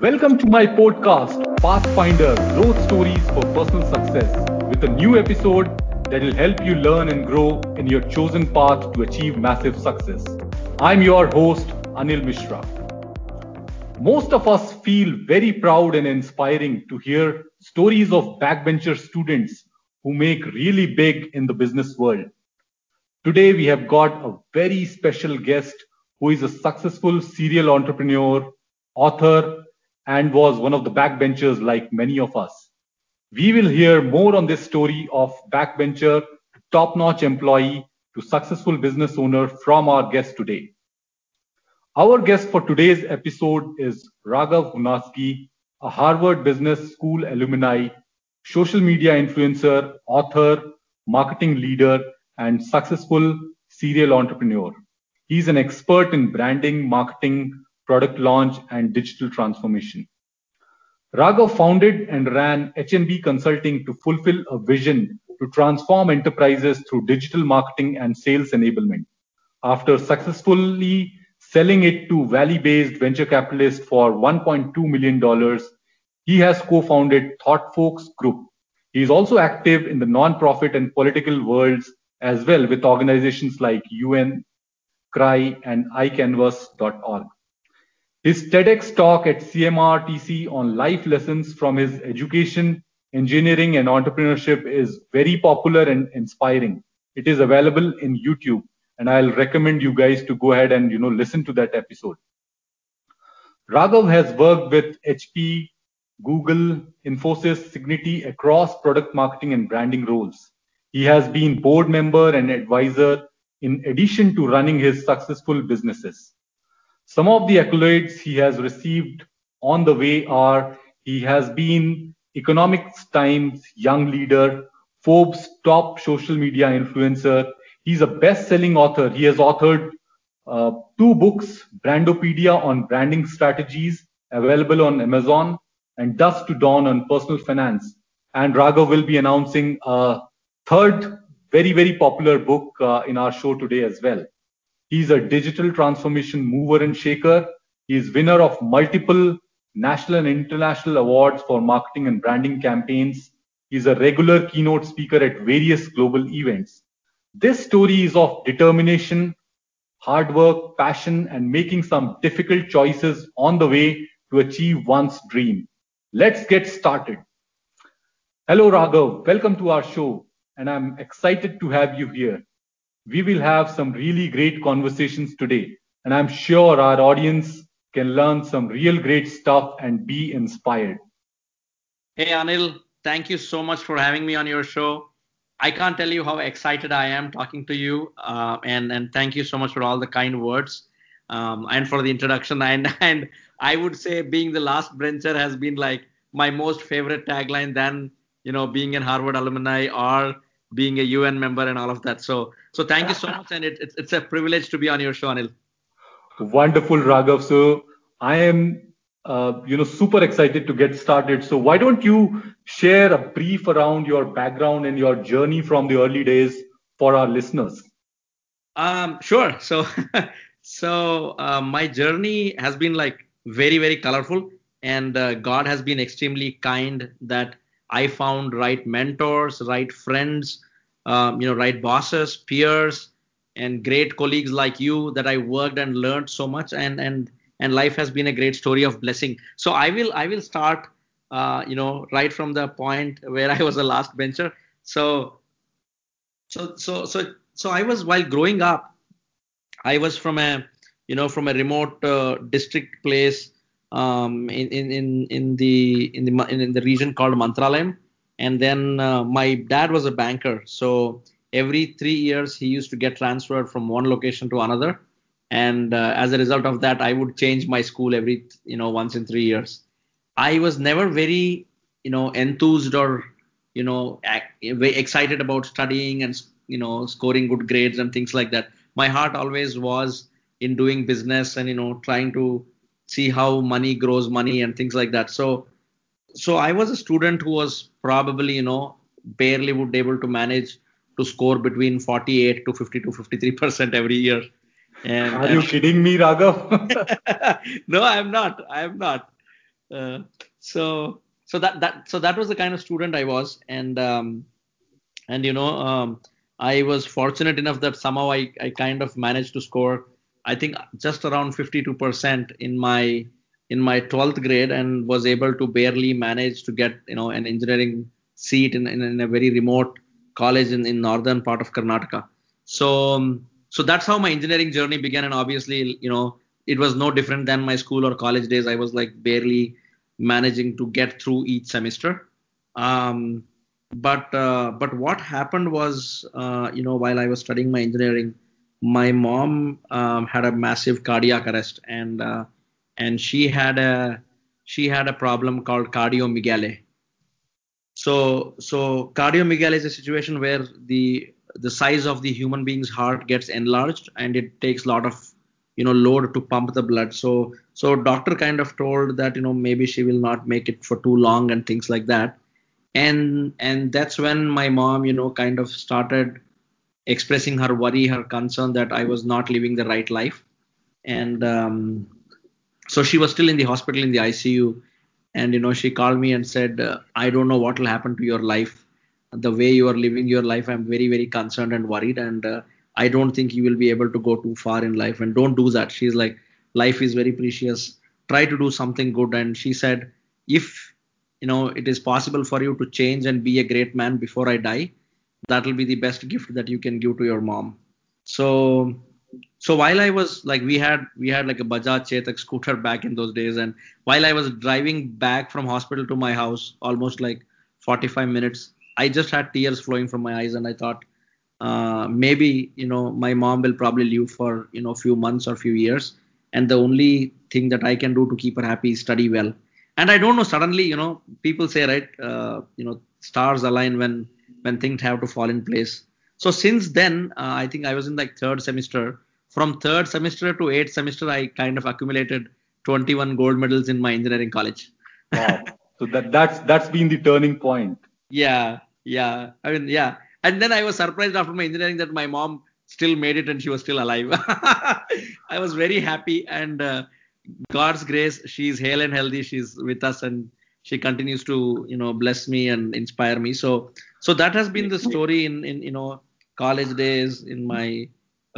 Welcome to my podcast, Pathfinder Growth Stories for Personal Success, with a new episode that will help you learn and grow in your chosen path to achieve massive success. I'm your host, Anil Mishra. Most of us feel very proud and inspiring to hear stories of backbencher students who make really big in the business world. Today, we have got a very special guest who is a successful serial entrepreneur, author, and was one of the backbenchers like many of us. We will hear more on this story of backbencher to top-notch employee to successful business owner from our guest today. Our guest for today's episode is Raghav Hunasgi, a Harvard Business School alumni, social media influencer, author, marketing leader, and successful serial entrepreneur. He's an expert in branding, marketing, product launch, and digital transformation. Raghav founded and ran H&B Consulting to fulfill a vision to transform enterprises through digital marketing and sales enablement. After successfully selling it to Valley-based venture capitalist for $1.2 million, he has co-founded ThoughtFolks Group. He is also active in the non-profit and political worlds as well with organizations like UN, CRY, and iCanvas.org. His TEDx talk at CMRTC on life lessons from his education, engineering, and entrepreneurship is very popular and inspiring. It is available in YouTube, and I'll recommend you guys to go ahead and you know listen to that episode. Raghav has worked with HP, Google, Infosys, Signity across product marketing and branding roles. He has been board member and advisor in addition to running his successful businesses. Some of the accolades he has received on the way are he has been Economics Times Young Leader, Forbes Top Social Media Influencer. He's a best-selling author. He has authored uh, two books, Brandopedia on branding strategies, available on Amazon, and Dusk to Dawn on personal finance. And Raghav will be announcing a third very, very popular book uh, in our show today as well. He's a digital transformation mover and shaker. He is winner of multiple national and international awards for marketing and branding campaigns. He's a regular keynote speaker at various global events. This story is of determination, hard work, passion, and making some difficult choices on the way to achieve one's dream. Let's get started. Hello, Raghav. Welcome to our show and I'm excited to have you here. We will have some really great conversations today, and I'm sure our audience can learn some real great stuff and be inspired. Hey, Anil, thank you so much for having me on your show. I can't tell you how excited I am talking to you, uh, and and thank you so much for all the kind words um, and for the introduction. And and I would say being the last bencher has been like my most favorite tagline than you know being an Harvard alumni or being a UN member and all of that. So so thank you so much, and it, it's it's a privilege to be on your show, Anil. Wonderful, Raghav. So I am uh, you know super excited to get started. So why don't you share a brief around your background and your journey from the early days for our listeners? Um, sure. So so uh, my journey has been like very very colorful, and uh, God has been extremely kind that I found right mentors, right friends, um, you know, right bosses, peers, and great colleagues like you that I worked and learned so much, and and and life has been a great story of blessing. So I will I will start, uh, you know, right from the point where I was a last bencher. So so so so so I was while growing up, I was from a you know from a remote uh, district place um, in, in in the in the in the region called Mantralayam. And then uh, my dad was a banker, so every three years he used to get transferred from one location to another. And uh, as a result of that, I would change my school every you know once in three years. I was never very you know enthused or you know excited about studying and you know scoring good grades and things like that. My heart always was in doing business and you know trying to see how money grows money and things like that. So so I was a student who was probably you know barely would be able to manage to score between 48 to 50 to 53 percent every year. And, Are you kidding me, Raghav? no, I'm not. I'm not. uh, so so that that so that was the kind of student I was, and um, and you know um, I was fortunate enough that somehow I I kind of managed to score I think just around 52% in my in my 12th grade and was able to barely manage to get you know an engineering seat in, in, in a very remote college in, in northern part of Karnataka. So um, so that's how my engineering journey began and obviously you know it was no different than my school or college days. I was like barely managing to get through each semester. Um, but uh, but what happened was uh, you know while I was studying my engineering, my mom um, had a massive cardiac arrest and uh, and she had a she had a problem called cardiomegaly. So so cardiomegaly is a situation where the the size of the human being's heart gets enlarged and it takes a lot of you know load to pump the blood. So so doctor kind of told that you know maybe she will not make it for too long and things like that. And and that's when my mom you know kind of started expressing her worry, her concern that I was not living the right life. And um, so she was still in the hospital in the ICU. And, you know, she called me and said, uh, I don't know what will happen to your life. The way you are living your life, I'm very, very concerned and worried. And uh, I don't think you will be able to go too far in life. And don't do that. She's like, life is very precious. Try to do something good. And she said, if, you know, it is possible for you to change and be a great man before I die, that will be the best gift that you can give to your mom so so while i was like we had we had like a bajaj chetak scooter back in those days and while i was driving back from hospital to my house almost like 45 minutes i just had tears flowing from my eyes and i thought uh, maybe you know my mom will probably live for you know a few months or few years and the only thing that i can do to keep her happy is study well and i don't know suddenly you know people say right uh, you know stars align when when things have to fall in place. So since then, uh, I think I was in like third semester. From third semester to eighth semester, I kind of accumulated 21 gold medals in my engineering college. wow. So that that's that's been the turning point. Yeah, yeah. I mean, yeah. And then I was surprised after my engineering that my mom still made it and she was still alive. I was very happy and uh, God's grace, she's hale and healthy. She's with us and she continues to you know bless me and inspire me. So so that has been the story in in you know college days in my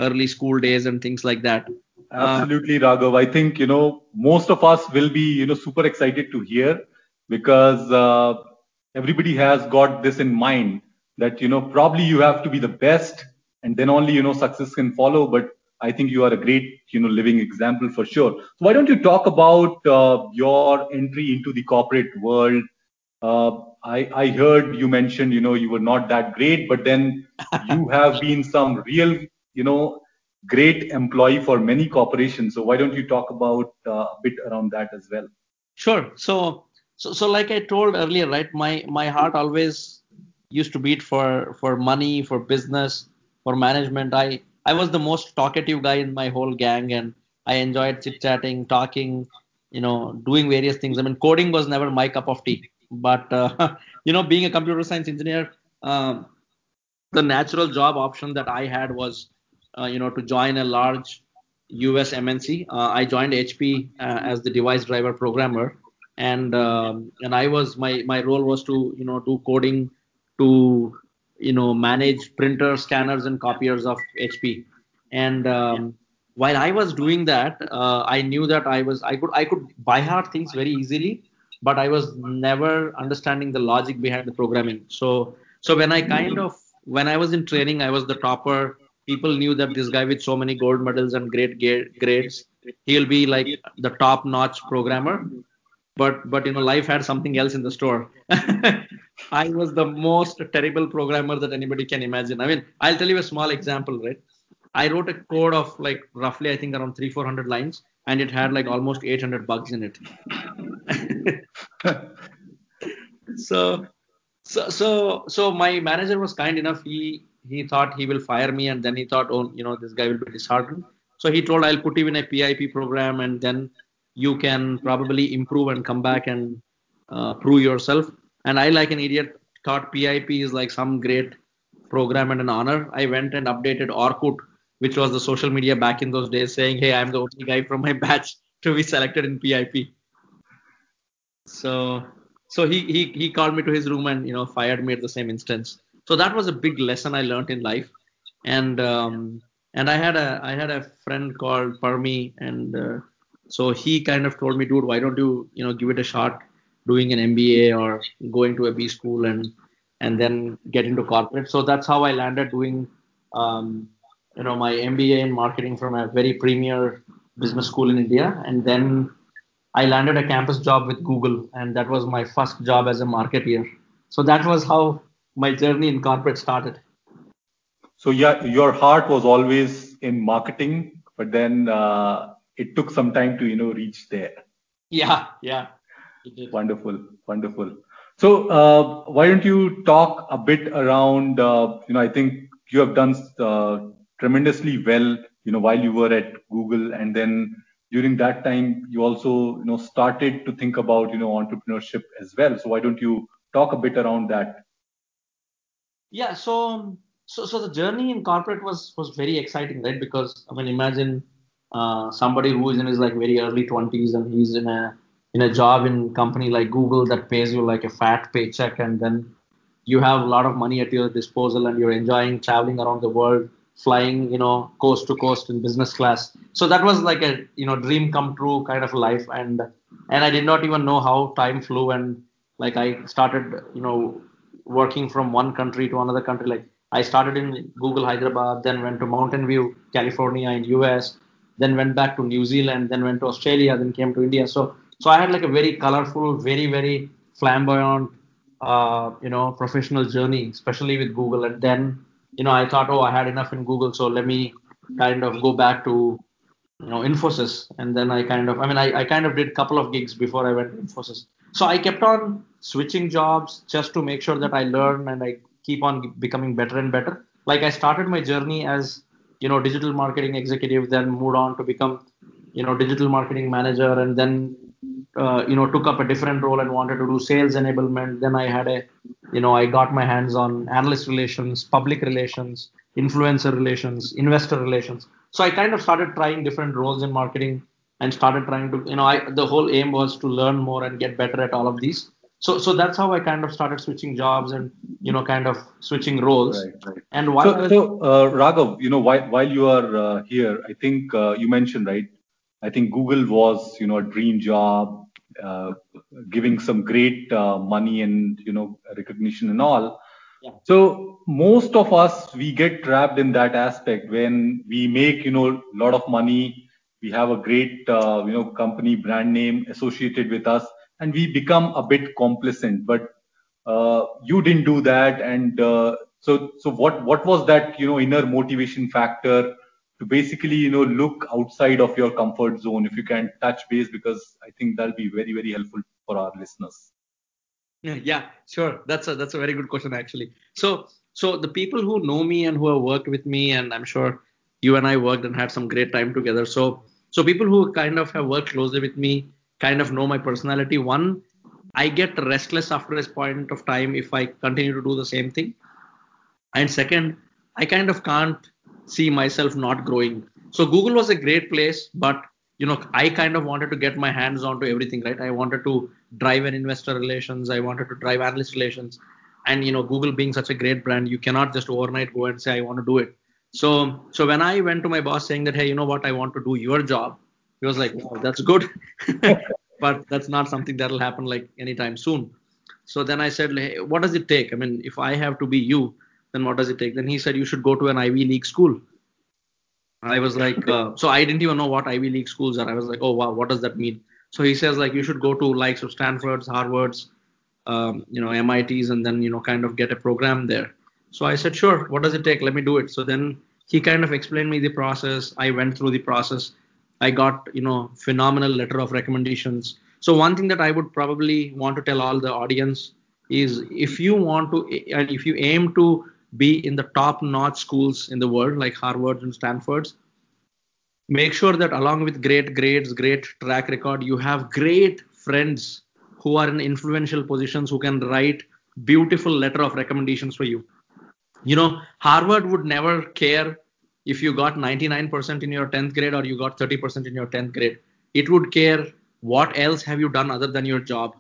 early school days and things like that. Absolutely uh, raghav. I think you know most of us will be you know super excited to hear because uh, everybody has got this in mind that you know probably you have to be the best and then only you know success can follow. But i think you are a great you know living example for sure. So why don't you talk about uh, your entry into the corporate world? Uh, I, I heard you mentioned, you know, you were not that great, but then you have been some real, you know, great employee for many corporations. So why don't you talk about uh, a bit around that as well? Sure. So, so, so like I told earlier, right? My my heart always used to beat for for money, for business, for management. I I was the most talkative guy in my whole gang, and I enjoyed chit chatting, talking, you know, doing various things. I mean, coding was never my cup of tea but uh, you know, being a computer science engineer, um, the natural job option that I had was, uh, you know, to join a large US MNC. Uh, I joined HP uh, as the device driver programmer, and um, and I was my my role was to you know do coding to you know manage printers, scanners, and copiers of HP. And um, while I was doing that, uh, I knew that I was I could I could buy hard things very easily but I was never understanding the logic behind the programming. So so when I kind of when I was in training, I was the topper. People knew that this guy with so many gold medals and great grades, he'll be like the top-notch programmer. But but you know, life had something else in the store. I was the most terrible programmer that anybody can imagine. I mean, I'll tell you a small example, right? I wrote a code of like roughly, I think around three, 400 lines, and it had like almost 800 bugs in it. so, so, so, so my manager was kind enough. He he thought he will fire me, and then he thought, oh, you know, this guy will be disheartened. So he told, I'll put you in a PIP program, and then you can probably improve and come back and uh, prove yourself. And I, like an idiot, thought PIP is like some great program and an honor. I went and updated Orkut, which was the social media back in those days, saying, "Hey, I'm the only guy from my batch to be selected in PIP." So so he he he called me to his room and you know fired me at the same instance. So that was a big lesson I learned in life. And um, and I had a I had a friend called Parmi, and uh, so he kind of told me, dude, why don't you you know give it a shot, doing an MBA or going to a B school and and then get into corporate. So that's how I landed doing um, you know my MBA in marketing from a very premier business school in India, and then I landed a campus job with Google, and that was my first job as a marketeer. So that was how my journey in corporate started. So yeah, your heart was always in marketing, but then uh, it took some time to you know reach there. Yeah, yeah. Wonderful, wonderful. So uh, why don't you talk a bit around? Uh, you know, I think you have done uh, tremendously well. You know, while you were at Google, and then during that time you also you know started to think about you know entrepreneurship as well. So why don't you talk a bit around that? Yeah so so so the journey in corporate was was very exciting right? Because i mean imagine uh, somebody who is in his like very early 20s and he's in a in a job in company like google that pays you like a fat paycheck and then you have a lot of money at your disposal and you're enjoying traveling around the world flying, you know, coast to coast in business class. So that was like a, you know, dream come true kind of life. And, and I did not even know how time flew. And like I started, you know, working from one country to another country. Like I started in Google Hyderabad, then went to Mountain View, California in US, then went back to New Zealand, then went to Australia, then came to India. So, so I had like a very colorful, very, very flamboyant, uh, you know, professional journey, especially with Google. And then you know, I thought, oh, I had enough in Google, so let me kind of go back to, you know, Infosys. And then I kind of, I mean, I, I kind of did a couple of gigs before I went to Infosys. So I kept on switching jobs just to make sure that I learn and I keep on becoming better and better. Like I started my journey as, you know, digital marketing executive, then moved on to become, you know, digital marketing manager, and then uh, you know took up a different role and wanted to do sales enablement. Then i had a you know i got my hands on analyst relations public relations influencer relations investor relations. So i kind of started trying different roles in marketing and started trying to you know I, the whole aim was to learn more and get better at all of these. So so that's how i kind of started switching jobs and you know kind of switching roles. Right, right. and while so, was, so uh, raghav you know while, while you are uh, here i think uh, you mentioned right I think Google was, you know, a dream job, uh, giving some great uh, money and you know recognition and all. Yeah. So most of us we get trapped in that aspect when we make you know a lot of money, we have a great uh, you know company brand name associated with us, and we become a bit complacent. But uh, you didn't do that, and uh, so so what what was that you know inner motivation factor? To basically you know look outside of your comfort zone. If you can touch base because i think that'll be very very helpful for our listeners. Yeah, sure. That's a that's a very good question actually. So so the people who know me and who have worked with me and i'm sure you and i worked and had some great time together. So so people who kind of have worked closely with me kind of know my personality one i get restless after this point of time if i continue to do the same thing. And second i kind of can't see myself not growing. So Google was a great place, but you know, I kind of wanted to get my hands onto everything, right? I wanted to drive an investor relations, I wanted to drive analyst relations, and you know, Google being such a great brand, you cannot just overnight go and say I want to do it. So, so when I went to my boss saying that, hey, you know what, I want to do your job, he was like, wow, that's good, but that's not something that'll happen like anytime soon. So then I said, hey, what does it take? I mean, if I have to be you, then what does it take? Then he said you should go to an Ivy League school. I was like, uh, so I didn't even know what Ivy League schools are. I was like, oh wow, what does that mean? So he says like you should go to likes of Stanford's, Harvard's, um, you know, MIT's, and then you know kind of get a program there. So I said, sure. What does it take? Let me do it. So then he kind of explained me the process. I went through the process. I got you know phenomenal letter of recommendations. So one thing that I would probably want to tell all the audience is if you want to and if you aim to be in the top notch schools in the world like Harvard and Stanford's. Make sure that along with great grades, great track record, you have great friends who are in influential positions who can write beautiful letter of recommendations for you. You know, Harvard would never care if you got 99% in your 10th grade or you got 30% in your 10th grade. It would care what else have you done other than your job.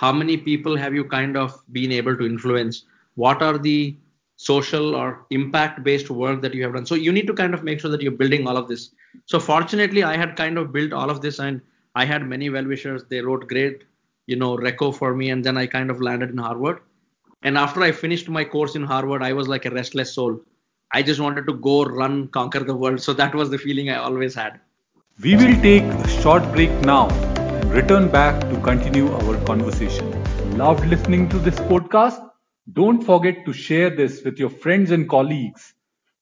how many people have you kind of been able to influence what are the social or impact based work that you have done. So you need to kind of make sure that you're building all of this. So fortunately i had kind of built all of this and i had many well wishers they wrote great you know reco for me and then i kind of landed in harvard. And after i finished my course in harvard i was like a restless soul. I just wanted to go run conquer the world. So that was the feeling i always had. We will take a short break now and return back to continue our conversation. Loved listening to this podcast don't forget to share this with your friends and colleagues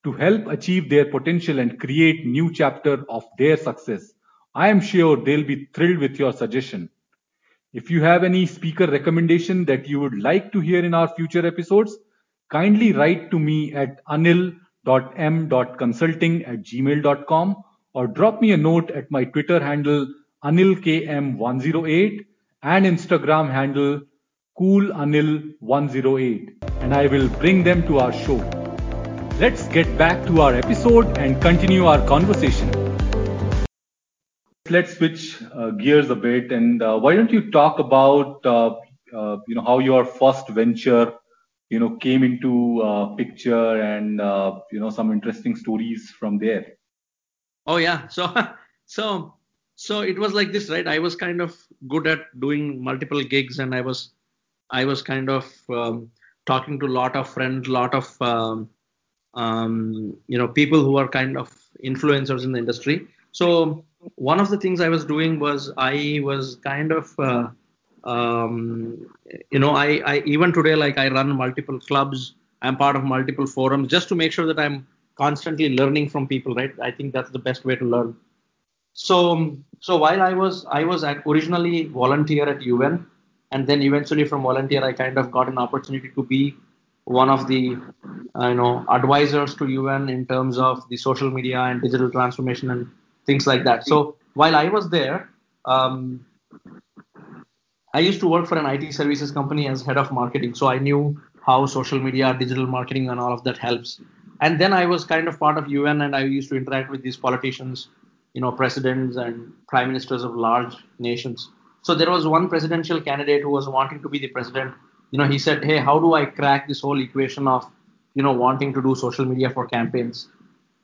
to help achieve their potential and create new chapter of their success. I am sure they'll be thrilled with your suggestion. If you have any speaker recommendation that you would like to hear in our future episodes, kindly write to me at anil.m.consulting at gmail.com or drop me a note at my Twitter handle anilkm108 and Instagram handle CoolAnil108 and I will bring them to our show. Let's get back to our episode and continue our conversation. Let's switch uh, gears a bit and uh, why don't you talk about uh, uh you know how your first venture you know came into uh, picture and uh, you know some interesting stories from there. Oh yeah, so so so it was like this, right? I was kind of good at doing multiple gigs and I was I was kind of um, talking to a lot of friends, a lot of um, um, you know people who are kind of influencers in the industry. So one of the things I was doing was I was kind of uh, um, you know I, I even today like I run multiple clubs. I'm part of multiple forums just to make sure that I'm constantly learning from people. Right? I think that's the best way to learn. So so while I was I was originally volunteer at UN and then eventually from volunteer i kind of got an opportunity to be one of the uh, you know advisors to un in terms of the social media and digital transformation and things like that. So while i was there um, i used to work for an it services company as head of marketing. So i knew how social media digital marketing and all of that helps. And then i was kind of part of un and i used to interact with these politicians you know presidents and prime ministers of large nations so there was one presidential candidate who was wanting to be the president. You know, he said, "Hey, how do I crack this whole equation of, you know, wanting to do social media for campaigns?"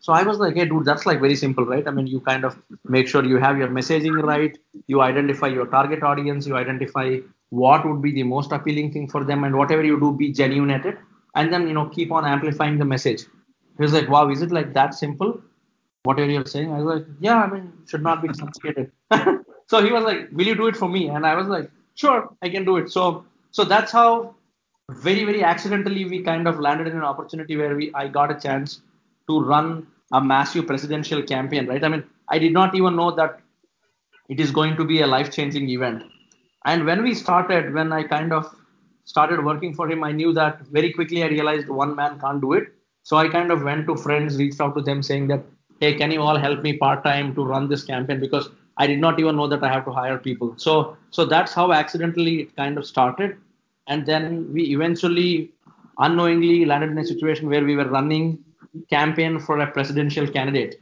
So I was like, "Hey, dude, that's like very simple, right? I mean, you kind of make sure you have your messaging right, you identify your target audience, you identify what would be the most appealing thing for them, and whatever you do, be genuine at it, and then you know keep on amplifying the message." He was like, "Wow, is it like that simple?" Whatever you're saying, I was like, "Yeah, I mean, should not be complicated." So he was like, "Will you do it for me?" And I was like, "Sure, I can do it." So so that's how very very accidentally we kind of landed in an opportunity where we I got a chance to run a massive presidential campaign. Right? I mean, I did not even know that it is going to be a life changing event. And when we started, when I kind of started working for him, I knew that very quickly I realized one man can't do it. So I kind of went to friends, reached out to them saying that, hey, can you all help me part time to run this campaign? Because I did not even know that I have to hire people. So so that's how accidentally it kind of started, and then we eventually unknowingly landed in a situation where we were running campaign for a presidential candidate,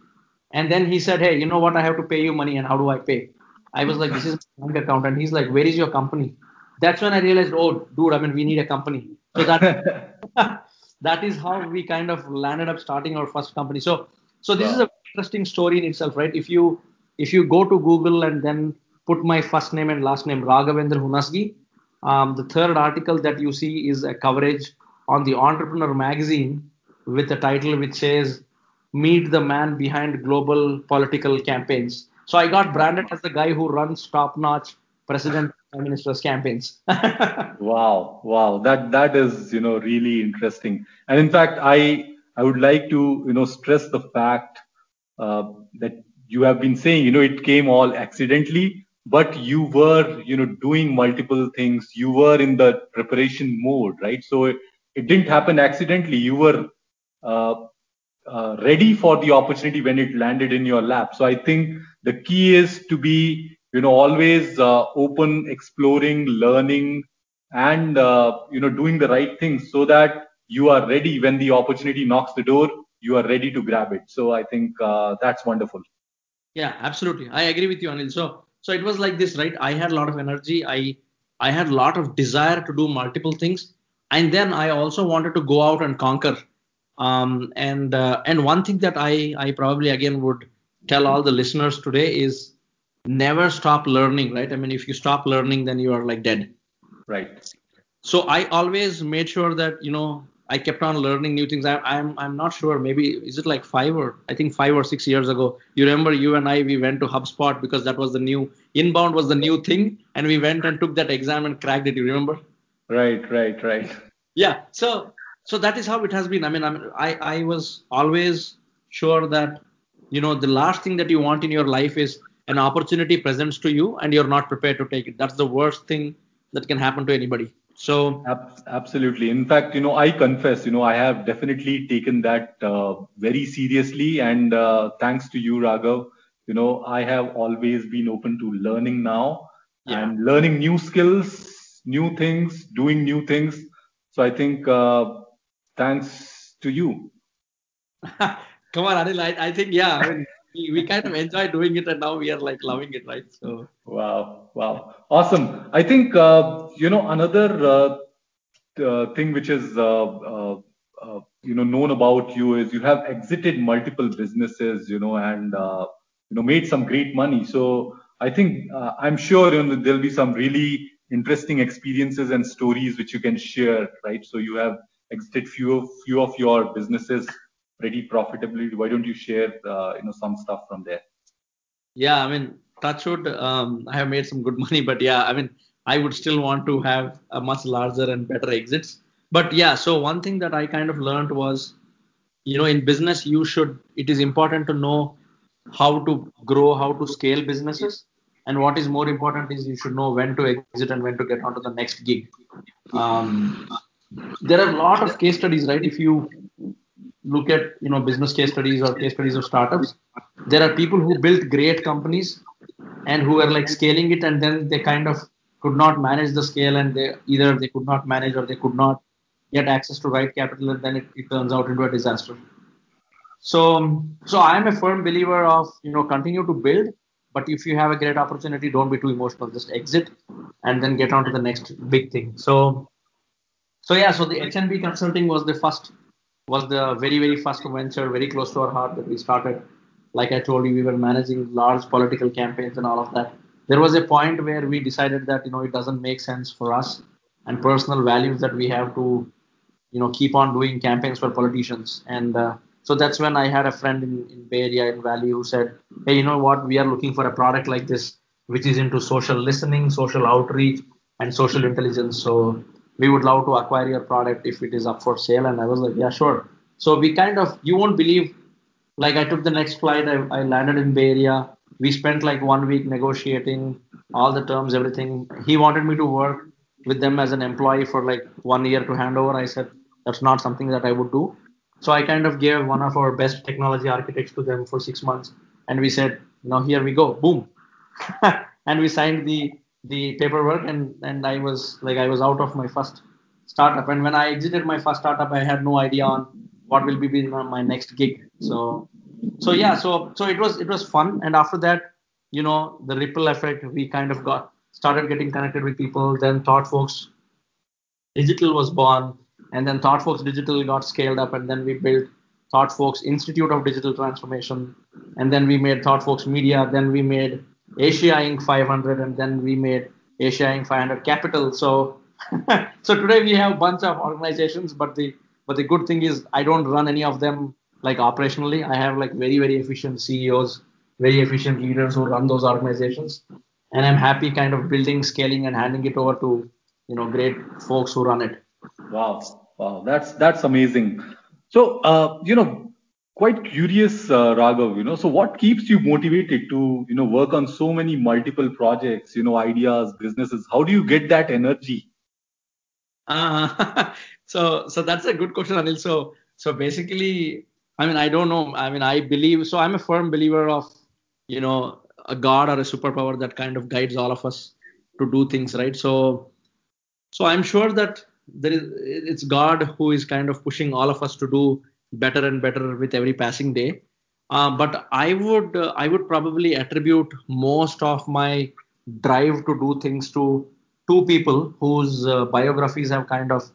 and then he said, hey, you know what? I have to pay you money, and how do I pay? I was like, this is my bank account, and he's like, where is your company? That's when I realized, oh, dude, I mean, we need a company. So that that is how we kind of landed up starting our first company. So so this wow. is a interesting story in itself, right? If you if you go to Google and then put my first name and last name, Raghavendra Hunasgi, um, the third article that you see is a coverage on the Entrepreneur magazine with a title which says Meet the Man Behind Global Political Campaigns. So I got branded as the guy who runs top notch president prime minister's campaigns. wow, wow. That that is, you know, really interesting. And in fact, I I would like to, you know, stress the fact uh, that you have been saying, you know, it came all accidentally, but you were, you know, doing multiple things. You were in the preparation mode, right? So it, it didn't happen accidentally. You were uh, uh, ready for the opportunity when it landed in your lap. So I think the key is to be, you know, always uh, open, exploring, learning, and uh, you know, doing the right things so that you are ready when the opportunity knocks the door. You are ready to grab it. So I think uh, that's wonderful. Yeah, absolutely. I agree with you, Anil. So, so it was like this, right? I had a lot of energy. I, I had a lot of desire to do multiple things, and then I also wanted to go out and conquer. Um, and uh, and one thing that I I probably again would tell all the listeners today is never stop learning, right? I mean, if you stop learning, then you are like dead. Right. So I always made sure that you know I kept on learning new things. I, am I'm, I'm not sure. Maybe is it like five or I think five or six years ago. You remember you and I we went to HubSpot because that was the new inbound was the new thing, and we went and took that exam and cracked it. You remember? Right, right, right. Yeah. So so that is how it has been. I mean, I mean, I I was always sure that you know the last thing that you want in your life is an opportunity presents to you and you're not prepared to take it. That's the worst thing that can happen to anybody. So absolutely. In fact, you know, I confess, you know, I have definitely taken that uh, very seriously, and uh, thanks to you, Raghav, you know, I have always been open to learning now yeah. and learning new skills, new things, doing new things. So I think uh, thanks to you. Come on, Anil. I, I think yeah. I mean, we, we kind of enjoy doing it, and now we are like loving it, right? So wow, wow, awesome. I think uh, you know another uh, uh, thing which is uh, uh, uh, you know known about you is you have exited multiple businesses, you know, and you know made some great money. So I think I'm sure you know, there'll be some really interesting experiences and stories which you can share, right? So you have exited few few of your businesses pretty profitably. Why don't you share, uh, you know, some stuff from there? Yeah, I mean, touchwood, um, I have made some good money, but yeah, I mean, I would still want to have a much larger and better exits. But yeah, so one thing that I kind of learned was, you know, in business, you should, it is important to know how to grow, how to scale businesses. And what is more important is you should know when to exit and when to get onto the next gig. Um, there are a lot of case studies, right? If you look at you know business case studies or case studies of startups. There are people who built great companies and who are like scaling it and then they kind of could not manage the scale and they either they could not manage or they could not get access to right capital and then it, it turns out into a disaster. So so i'm a firm believer of you know continue to build but if you have a great opportunity don't be too emotional. Just exit and then get on to the next big thing. So so yeah so the hnb consulting was the first was the very, very first venture, very close to our heart that we started. Like I told you, we were managing large political campaigns and all of that. There was a point where we decided that, you know, it doesn't make sense for us and personal values that we have to, you know, keep on doing campaigns for politicians. And uh, so that's when I had a friend in, in Bay Area in Valley who said, hey, you know what, we are looking for a product like this, which is into social listening, social outreach, and social intelligence. So we would love to acquire your product if it is up for sale. And I was like, yeah, sure. So we kind of, you won't believe, like I took the next flight, I, I landed in Bay Area. We spent like one week negotiating all the terms, everything. He wanted me to work with them as an employee for like one year to hand over. I said, that's not something that I would do. So I kind of gave one of our best technology architects to them for six months. And we said, now here we go, boom. and we signed the the paperwork and and I was like I was out of my first startup. And when I exited my first startup I had no idea on what will be my next gig. So so yeah so so it was it was fun. And after that you know the ripple effect we kind of got started getting connected with people. Then ThoughtFolks digital was born. And then ThoughtFolks digital got scaled up. And then we built ThoughtFolks Institute of Digital Transformation. And then we made ThoughtFolks Media. Then we made Asia Inc. 500, and then we made Asia Inc. 500 Capital. So, so today we have a bunch of organizations, but the but the good thing is I don't run any of them like operationally. I have like very very efficient CEOs, very efficient leaders who run those organizations, and I'm happy kind of building, scaling, and handing it over to you know great folks who run it. Wow, wow, that's that's amazing. So, uh, you know, quite curious, uh, Raghav. You know, so what keeps you motivated to you know work on so many multiple projects, you know, ideas, businesses? How do you get that energy? Uh, so so that's a good question, Anil. So so basically, I mean, I don't know. I mean, I believe. So I'm a firm believer of you know a god or a superpower that kind of guides all of us to do things right. So so I'm sure that there is it's God who is kind of pushing all of us to do better and better with every passing day. Uh, but I would uh, I would probably attribute most of my drive to do things to two people whose uh, biographies have kind of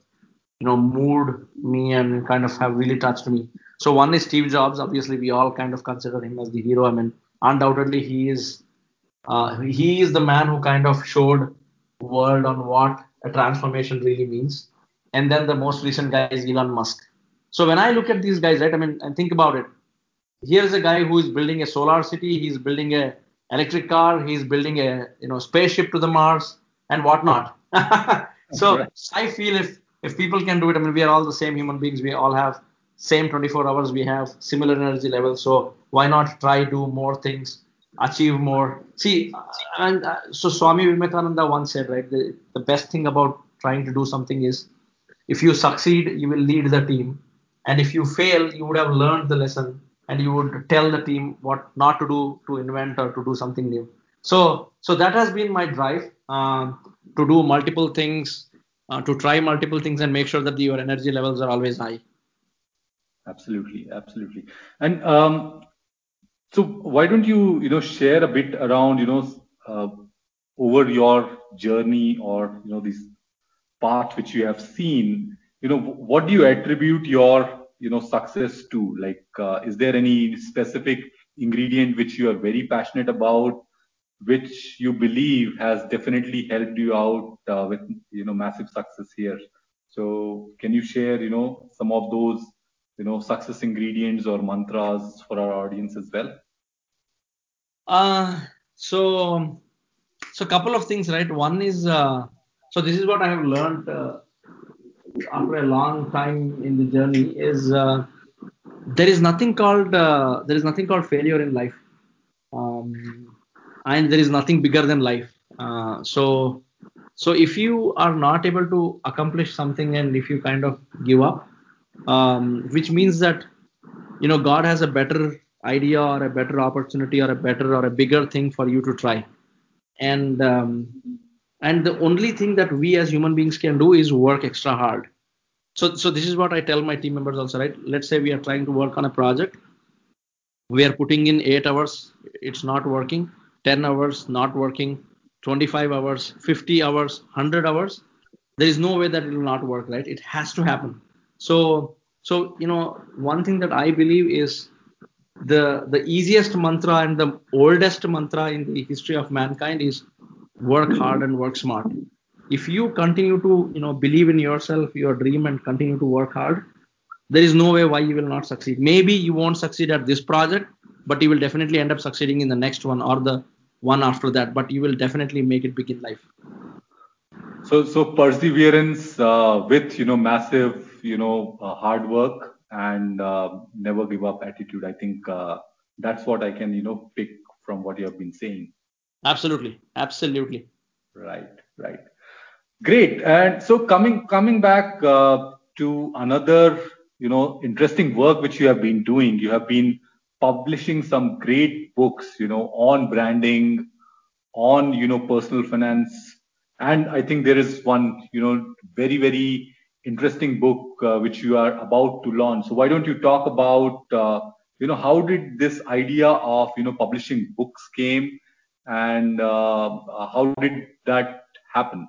you know moved me and kind of have really touched me. So one is Steve Jobs. Obviously, we all kind of consider him as the hero. I mean, undoubtedly, he is uh, he is the man who kind of showed world on what a transformation really means. And then the most recent guy is Elon Musk. So when I look at these guys, right, I mean, and think about it. Here's a guy who is building a solar city. He's building a electric car. He's building a you know spaceship to the Mars and whatnot. so right. I feel if if people can do it, I mean, we are all the same human beings. We all have same 24 hours. We have similar energy levels. So why not try do more things, achieve more? See, and uh, so Swami Vivekananda once said, right, the, the best thing about trying to do something is if you succeed, you will lead the team, and if you fail, you would have learned the lesson and you would tell the team what not to do to invent or to do something new. So, so that has been my drive um, to do multiple things uh, to try multiple things and make sure that your energy levels are always high. Absolutely, absolutely. And um, so, why don't you, you know, share a bit around, you know, uh, over your journey or you know this path which you have seen, you know, what do you attribute your, you know, success to? Like, uh, is there any specific ingredient which you are very passionate about? which you believe has definitely helped you out uh, with you know massive success here so can you share you know some of those you know success ingredients or mantras for our audience as well uh so so a couple of things right one is uh, so this is what i have learned uh, after a long time in the journey is uh, there is nothing called uh, there is nothing called failure in life. Um, and there is nothing bigger than life. Uh, so so if you are not able to accomplish something and if you kind of give up um, which means that you know god has a better idea or a better opportunity or a better or a bigger thing for you to try. And um, and the only thing that we as human beings can do is work extra hard. So so this is what i tell my team members also right? Let's say we are trying to work on a project. We are putting in 8 hours. It's not working. 10 hours not working. 25 hours 50 hours 100 hours. There is no way that it will not work right? It has to happen. So so you know one thing that i believe is the the easiest mantra and the oldest mantra in the history of mankind is work hard and work smart. If you continue to you know believe in yourself your dream and continue to work hard there is no way why you will not succeed. Maybe you won't succeed at this project but you will definitely end up succeeding in the next one or the one after that but you will definitely make it big in life. So so perseverance uh, with you know massive you know uh, hard work and uh, never give up attitude i think uh, that's what i can you know pick from what you have been saying absolutely. Absolutely. Right. Right. Great. And so coming coming back uh, to another you know interesting work which you have been doing. You have been publishing some great books, you know, on branding, on, you know, personal finance. And I think there is one, you know, very, very interesting book uh, which you are about to launch. So why don't you talk about, uh, you know, how did this idea of, you know, publishing books came and uh, how did that happen?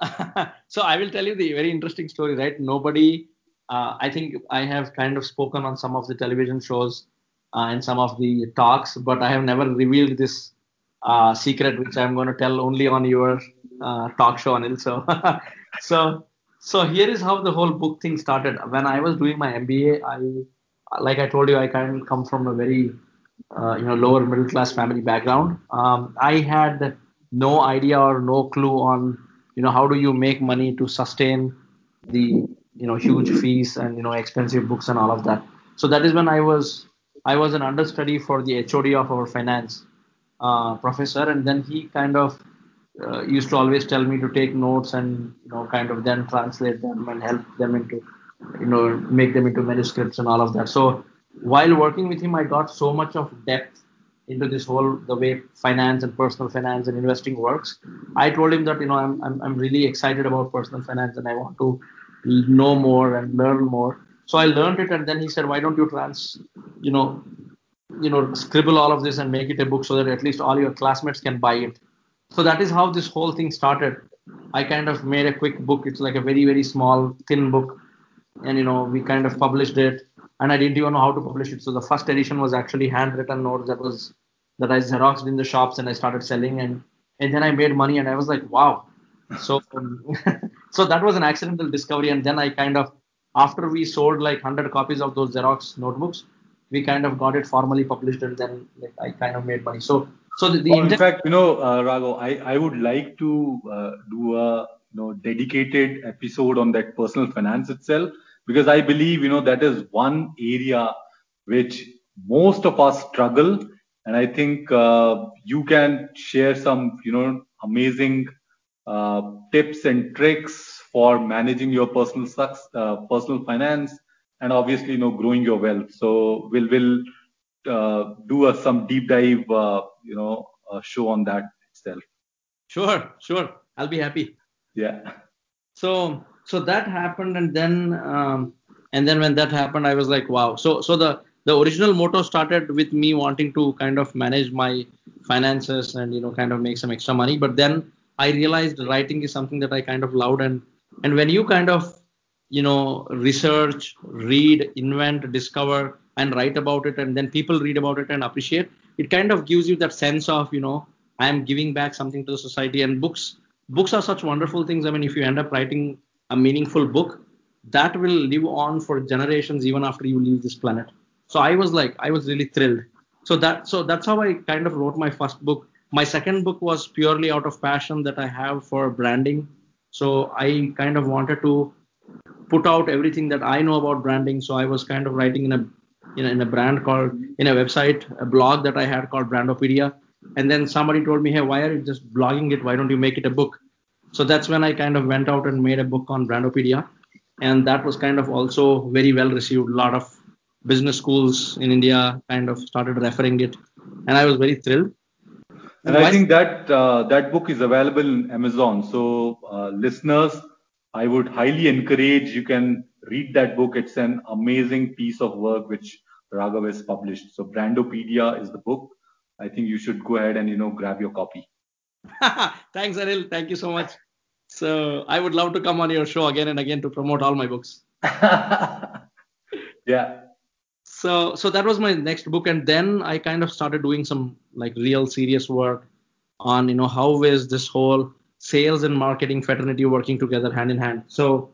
so I will tell you the very interesting story, right? Nobody uh, I think I have kind of spoken on some of the television shows uh, and some of the talks, but I have never revealed this uh, secret, which I'm going to tell only on your uh, talk show, Anil. So, so, so here is how the whole book thing started. When I was doing my MBA, I, like I told you, I kind of come from a very, uh, you know, lower middle class family background. Um, I had no idea or no clue on, you know, how do you make money to sustain the you know huge fees and you know expensive books and all of that. So that is when i was i was an understudy for the hod of our finance uh, professor. And then he kind of uh, used to always tell me to take notes and you know kind of then translate them and help them into you know make them into manuscripts and all of that. So while working with him i got so much of depth into this whole the way finance and personal finance and investing works i told him that you know i'm i'm, I'm really excited about personal finance and i want to know more and learn more. So I learned it, and then he said, "Why don't you trans, you know, you know, scribble all of this and make it a book so that at least all your classmates can buy it." so that is how this whole thing started. I kind of made a quick book. It's like a very very small thin book, and you know we kind of published it. And I didn't even know how to publish it. So the first edition was actually handwritten notes that was that I xeroxed in the shops and I started selling and and then I made money and I was like wow. So um, so that was an accidental discovery and then I kind of after we sold like 100 copies of those Xerox notebooks, we kind of got it formally published and then like I kind of made money. So so the, the oh, in fact, you know, uh, Raghav, I, I would like to uh, do a you know dedicated episode on that personal finance itself because I believe you know that is one area which most of us struggle, and I think uh, you can share some you know amazing uh, tips and tricks for managing your personal success, uh, personal finance, and obviously you know growing your wealth. So we'll will uh, do a, some deep dive uh, you know show on that itself. Sure, sure. I'll be happy. Yeah. So so that happened, and then um, and then when that happened, I was like, wow. So so the the original motto started with me wanting to kind of manage my finances and you know kind of make some extra money, but then I realized writing is something that I kind of loved, and and when you kind of you know research, read, invent, discover, and write about it, and then people read about it and appreciate, it kind of gives you that sense of you know I am giving back something to the society, and books books are such wonderful things. I mean, if you end up writing a meaningful book, that will live on for generations even after you leave this planet. So I was like, I was really thrilled. So that so that's how I kind of wrote my first book. My second book was purely out of passion that I have for branding. So I kind of wanted to put out everything that I know about branding. So I was kind of writing in a in a, in a brand called in a website, a blog that I had called Brandopedia. And then somebody told me, hey, why are you just blogging it? Why don't you make it a book? So that's when I kind of went out and made a book on Brandopedia. And that was kind of also very well received. A lot of business schools in India kind of started referring it. And I was very thrilled. And, I think that uh, that book is available in Amazon. So uh, listeners, I would highly encourage you can read that book. It's an amazing piece of work which Raghav has published. So Brandopedia is the book. I think you should go ahead and you know grab your copy. Thanks, Anil. Thank you so much. So I would love to come on your show again and again to promote all my books. yeah. So so that was my next book, and then I kind of started doing some like real serious work on you know how is this whole sales and marketing fraternity working together hand in hand. So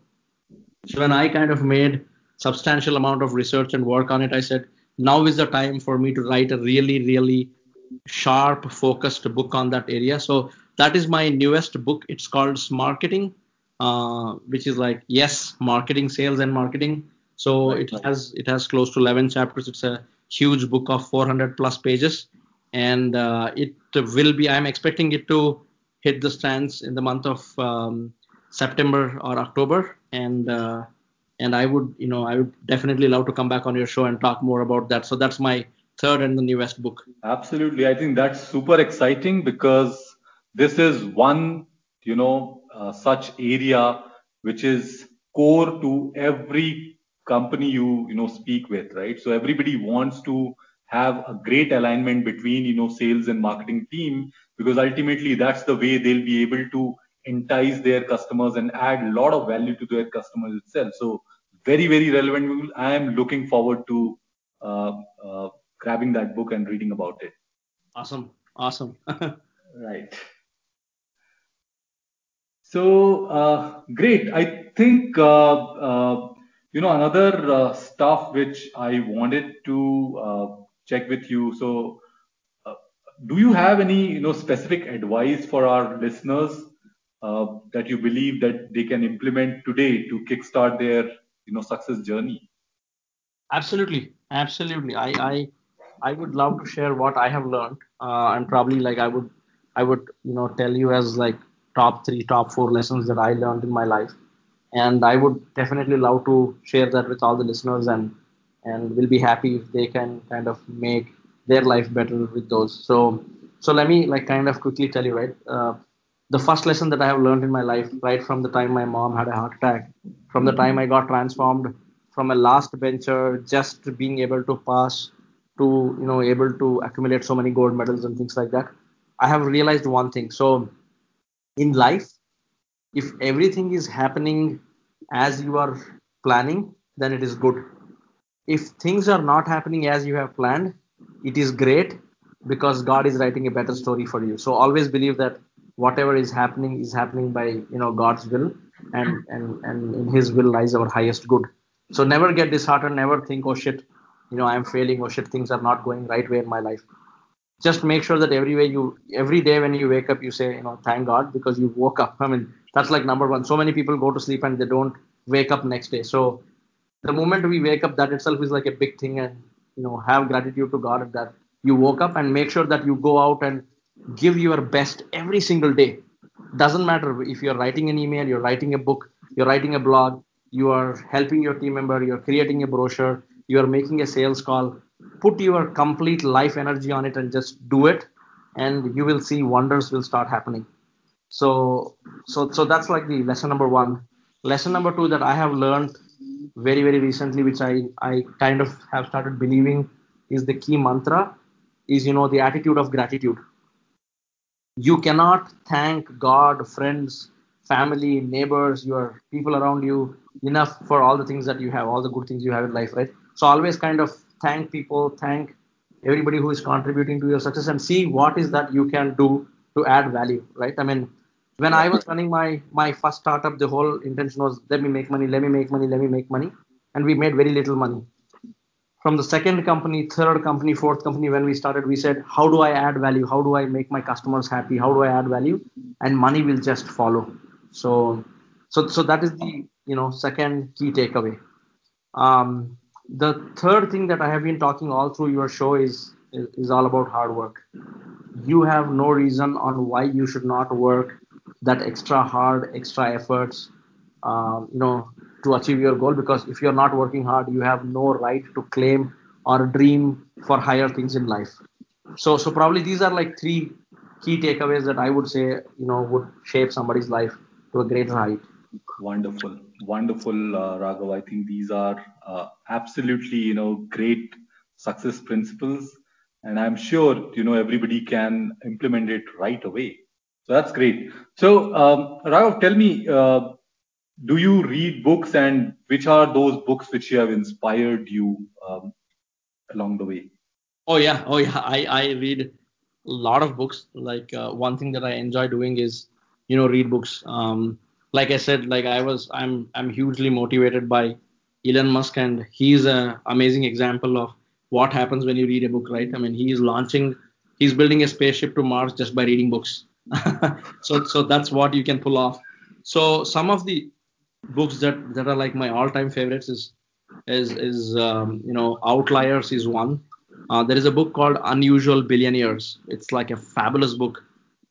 so when I kind of made substantial amount of research and work on it, I said now is the time for me to write a really really sharp focused book on that area. So that is my newest book. It's called marketing uh, which is like yes marketing sales and marketing. So right, it right. has it has close to 11 chapters. It's a huge book of 400 plus pages. And uh, it will be i'm expecting it to hit the stands in the month of um, september or october. And uh, and i would you know i would definitely love to come back on your show and talk more about that. So that's my third and the newest book. Absolutely. I think that's super exciting because this is one, you know, uh, such area which is core to every company you, you know, speak with, right? So everybody wants to have a great alignment between, you know, sales and marketing team because ultimately that's the way they'll be able to entice their customers and add a lot of value to their customers itself. So very, very relevant. I am looking forward to uh, uh, grabbing that book and reading about it. Awesome. Awesome. right. So uh, great. I think uh, uh, you know another uh, stuff which I wanted to uh, check with you. So, uh, do you have any you know specific advice for our listeners that you believe that they can implement today to kickstart their you know success journey? Absolutely, absolutely. I I I would love to share what I have learned, uh, and probably like I would, I would you know tell you as like top three, top four lessons that I learned in my life, and I would definitely love to share that with all the listeners, and and will be happy if they can kind of make their life better with those. So so let me like kind of quickly tell you right. Uh, the first lesson that I have learned in my life, right from the time my mom had a heart attack, from the time I got transformed from a last bencher, just being able to pass to you know able to accumulate so many gold medals and things like that I have realized one thing. So in life, if everything is happening as you are planning, then it is good. If things are not happening as you have planned, it is great because God is writing a better story for you. So always believe that whatever is happening is happening by you know God's will, and and and in His will lies our highest good. So never get disheartened. Never think, oh shit, you know I'm failing. Oh shit, things are not going right way in my life. Just make sure that every way you every day when you wake up you say you know thank God because you woke up. I mean that's like number one. So many people go to sleep and they don't wake up next day. So the moment we wake up, that itself is like a big thing, and you know have gratitude to God that you woke up and make sure that you go out and give your best every single day doesn't matter if you're writing an email you're writing a book you're writing a blog you are helping your team member you're creating a brochure you're making a sales call. Put your complete life energy on it and just do it and you will see wonders will start happening. So so so that's like the lesson number one. Lesson number two that i have learned very very recently which i i kind of have started believing is the key mantra is you know the attitude of gratitude. You cannot thank god friends family neighbors your people around you enough for all the things that you have all the good things you have in life right so always kind of thank people thank everybody who is contributing to your success and see what is that you can do to add value right i mean when i was running my my first startup the whole intention was let me make money let me make money let me make money and we made very little money from the second company, third company, fourth company, when we started, we said, how do I add value? How do I make my customers happy? How do I add value? And money will just follow. So, so, so that is the you know second key takeaway. Um, the third thing that I have been talking all through your show is, is is all about hard work. You have no reason on why you should not work that extra hard, extra efforts. Uh, you know, to achieve your goal because if you're not working hard you have no right to claim or dream for higher things in life so so probably these are like three key takeaways that i would say you know would shape somebody's life to a greater height wonderful. Wonderful uh, raghav. I think these are uh, absolutely you know great success principles. And i'm sure you know everybody can implement it right away. So that's great. So um, raghav tell me uh, do you read books and which are those books which have inspired you um, along the way? Oh yeah. Oh yeah. I i read a lot of books. Like uh, one thing that i enjoy doing is you know read books. Um, like i said like i was i'm i'm hugely motivated by elon musk and he's an amazing example of what happens when you read a book right i mean he is launching he's building a spaceship to mars just by reading books so so that's what you can pull off so some of the books that that are like my all-time favorites is is is um, you know Outliers is one. Uh, there is a book called Unusual Billionaires. It's like a fabulous book.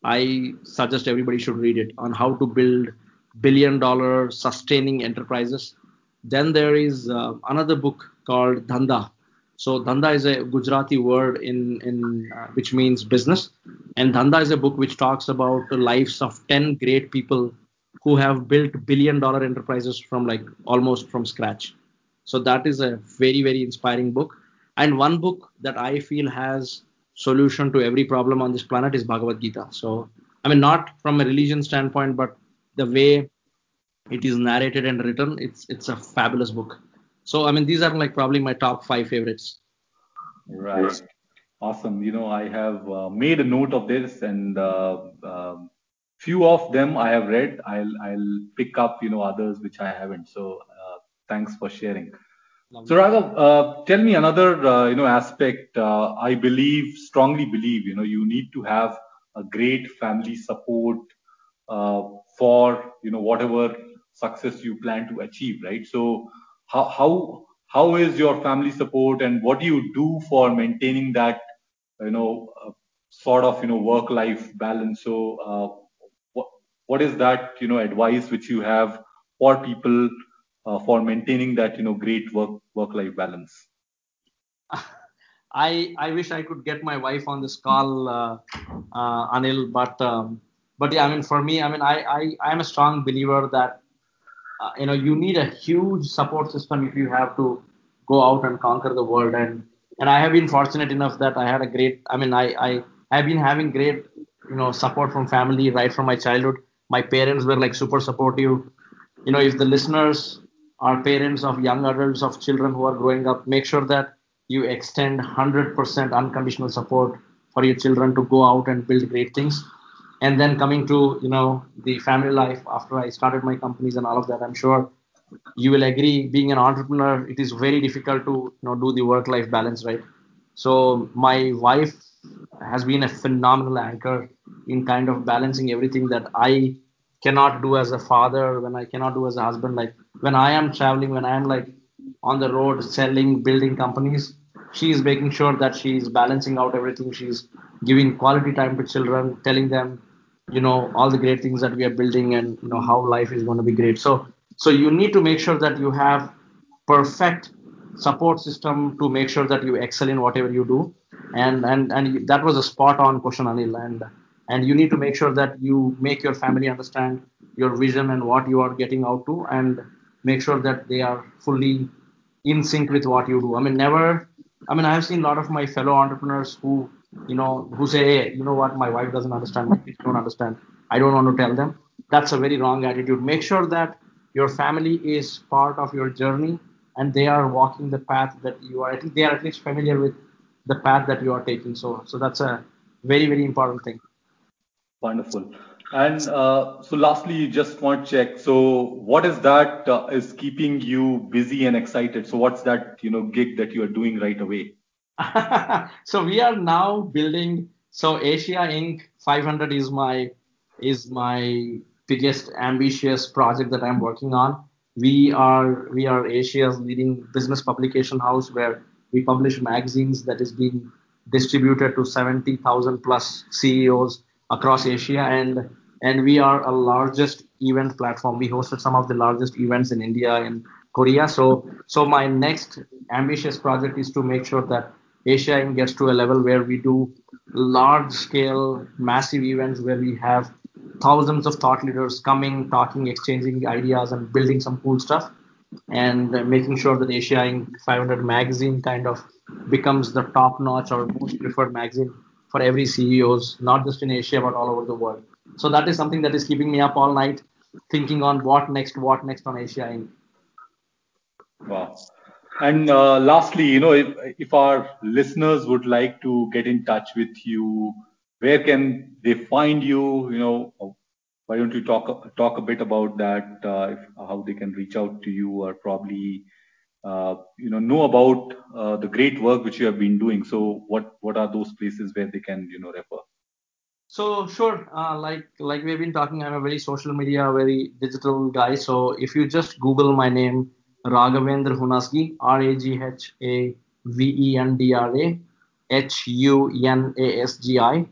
I suggest everybody should read it on how to build billion-dollar sustaining enterprises. Then there is uh, another book called Dhanda. So Dhanda is a Gujarati word in in uh, which means business, and Dhanda is a book which talks about the lives of ten great people who have built billion dollar enterprises from like almost from scratch. So that is a very, very inspiring book. And one book that I feel has solution to every problem on this planet is Bhagavad Gita. So I mean not from a religion standpoint, but the way it is narrated and written, it's it's a fabulous book. So I mean these are like probably my top five favorites. Right. Awesome. You know, I have uh, made a note of this, and uh, um, few of them I have read. I'll I'll pick up you know others which I haven't. So uh, thanks for sharing. Lovely. So Raghav, uh, tell me another uh, you know aspect. Uh, I believe strongly believe you know you need to have a great family support uh, for you know whatever success you plan to achieve, right? So how is your family support and what do you do for maintaining that you know uh, sort of you know work life balance? So uh, what is that you know advice which you have for people uh, for maintaining that you know great work work life balance i i wish i could get my wife on this call anil but um, but yeah i mean for me i mean i i i am a strong believer that uh, you know you need a huge support system if you have to go out and conquer the world and and i have been fortunate enough that i had a great i mean i i have been having great you know support from family right from my childhood. My parents were like super supportive. You know, if the listeners are parents of young adults of children who are growing up, make sure that you extend 100% unconditional support for your children to go out and build great things. And then coming to you know the family life after I started my companies and all of that, I'm sure you will agree. Being an entrepreneur, it is very difficult to you know do the work-life balance, right? So my wife has been a phenomenal anchor in kind of balancing everything that I cannot do as a father, when I cannot do as a husband. Like when I am traveling, when I am like on the road selling, building companies, she is making sure that she is balancing out everything. She's giving quality time to children, telling them, you know, all the great things that we are building and you know how life is going to be great. So so you need to make sure that you have perfect support system to make sure that you excel in whatever you do. And and and that was a spot on question anil. And and you need to make sure that you make your family understand your vision and what you are getting out to and make sure that they are fully in sync with what you do. I mean never i mean i have seen a lot of my fellow entrepreneurs who you know who say hey you know what my wife doesn't understand my kids don't understand i don't want to tell them that's a very wrong attitude make sure that your family is part of your journey and they are walking the path that you are. They are at least familiar with the path that you are taking. So, so that's a very, very important thing. Wonderful. And uh, so, lastly, you just want to check. So, what is that uh, is keeping you busy and excited? So, what's that you know gig that you are doing right away? so we are now building. So Asia Inc. 500 is my is my biggest ambitious project that I'm working on we are we are Asia's leading business publication house where we publish magazines that is being distributed to 70,000 plus CEOs across Asia and and we are a largest event platform. We hosted some of the largest events in India and Korea. So so my next ambitious project is to make sure that Asia gets to a level where we do large scale massive events where we have thousands of thought leaders coming, talking, exchanging ideas, and building some cool stuff, and making sure that Asia Inc. 500 magazine kind of becomes the top notch or most preferred magazine for every CEOs, not just in Asia but all over the world. So that is something that is keeping me up all night, thinking on what next, what next on Asia Inc. And uh, lastly, you know, if, if our listeners would like to get in touch with you, where can they find you? You know, why don't you talk talk a bit about that? Uh, if, how they can reach out to you, or probably uh, you know know about uh, the great work which you have been doing. So, what what are those places where they can you know refer? So sure, uh, like like we've been talking, I'm a very social media, very digital guy. So if you just Google my name, Raghavendra Hunasgi, R A G H A V E N D R A H U N A S G I,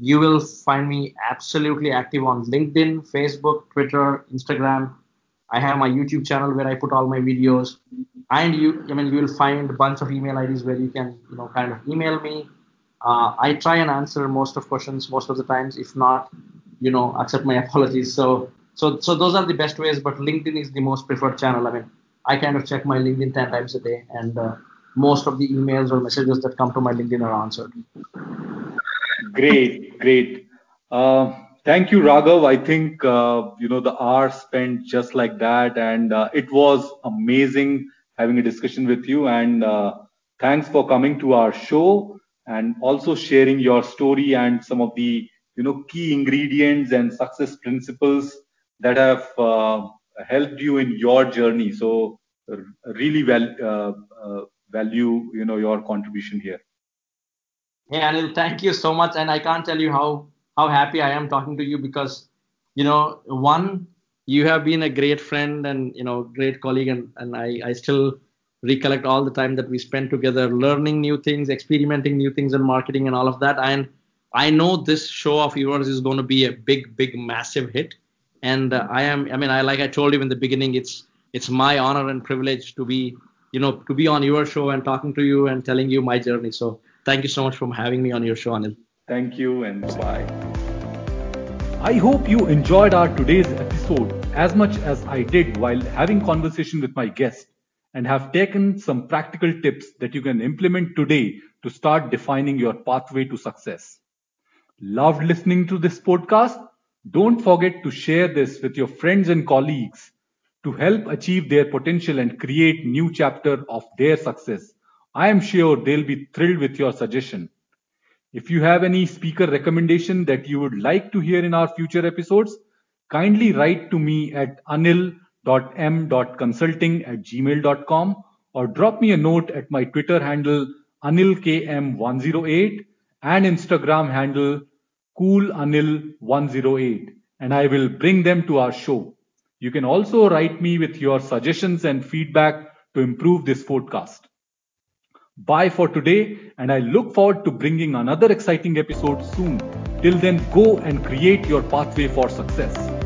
you will find me absolutely active on LinkedIn, Facebook, Twitter, Instagram. I have my YouTube channel where I put all my videos. And you, I mean, you will find a bunch of email IDs where you can, you know, kind of email me. Uh, I try and answer most of questions most of the times. If not, you know, accept my apologies. So, so, so those are the best ways. But LinkedIn is the most preferred channel. I mean, I kind of check my LinkedIn ten times a day, and uh, most of the emails or messages that come to my LinkedIn are answered. Great, great. Uh, thank you, Raghav. I think uh, you know the hour spent just like that, and uh, it was amazing having a discussion with you. And uh, thanks for coming to our show and also sharing your story and some of the you know key ingredients and success principles that have uh, helped you in your journey. So really well uh, value you know your contribution here. Hey Anil, thank you so much, and I can't tell you how how happy I am talking to you because, you know, one, you have been a great friend and you know great colleague, and and I I still recollect all the time that we spent together learning new things, experimenting new things in marketing and all of that. And I know this show of yours is going to be a big, big, massive hit. And uh, I am, I mean, I like I told you in the beginning, it's it's my honor and privilege to be, you know, to be on your show and talking to you and telling you my journey. So Thank you so much for having me on your show, Anil. Thank you and bye. I hope you enjoyed our today's episode as much as I did while having conversation with my guest and have taken some practical tips that you can implement today to start defining your pathway to success. Loved listening to this podcast? Don't forget to share this with your friends and colleagues to help achieve their potential and create new chapter of their success. I am sure they'll be thrilled with your suggestion. If you have any speaker recommendation that you would like to hear in our future episodes, kindly write to me at anil.m.consulting at gmail.com or drop me a note at my Twitter handle anilkm108 and Instagram handle coolanil108 and I will bring them to our show. You can also write me with your suggestions and feedback to improve this podcast. Bye for today, and I look forward to bringing another exciting episode soon. Till then, go and create your pathway for success.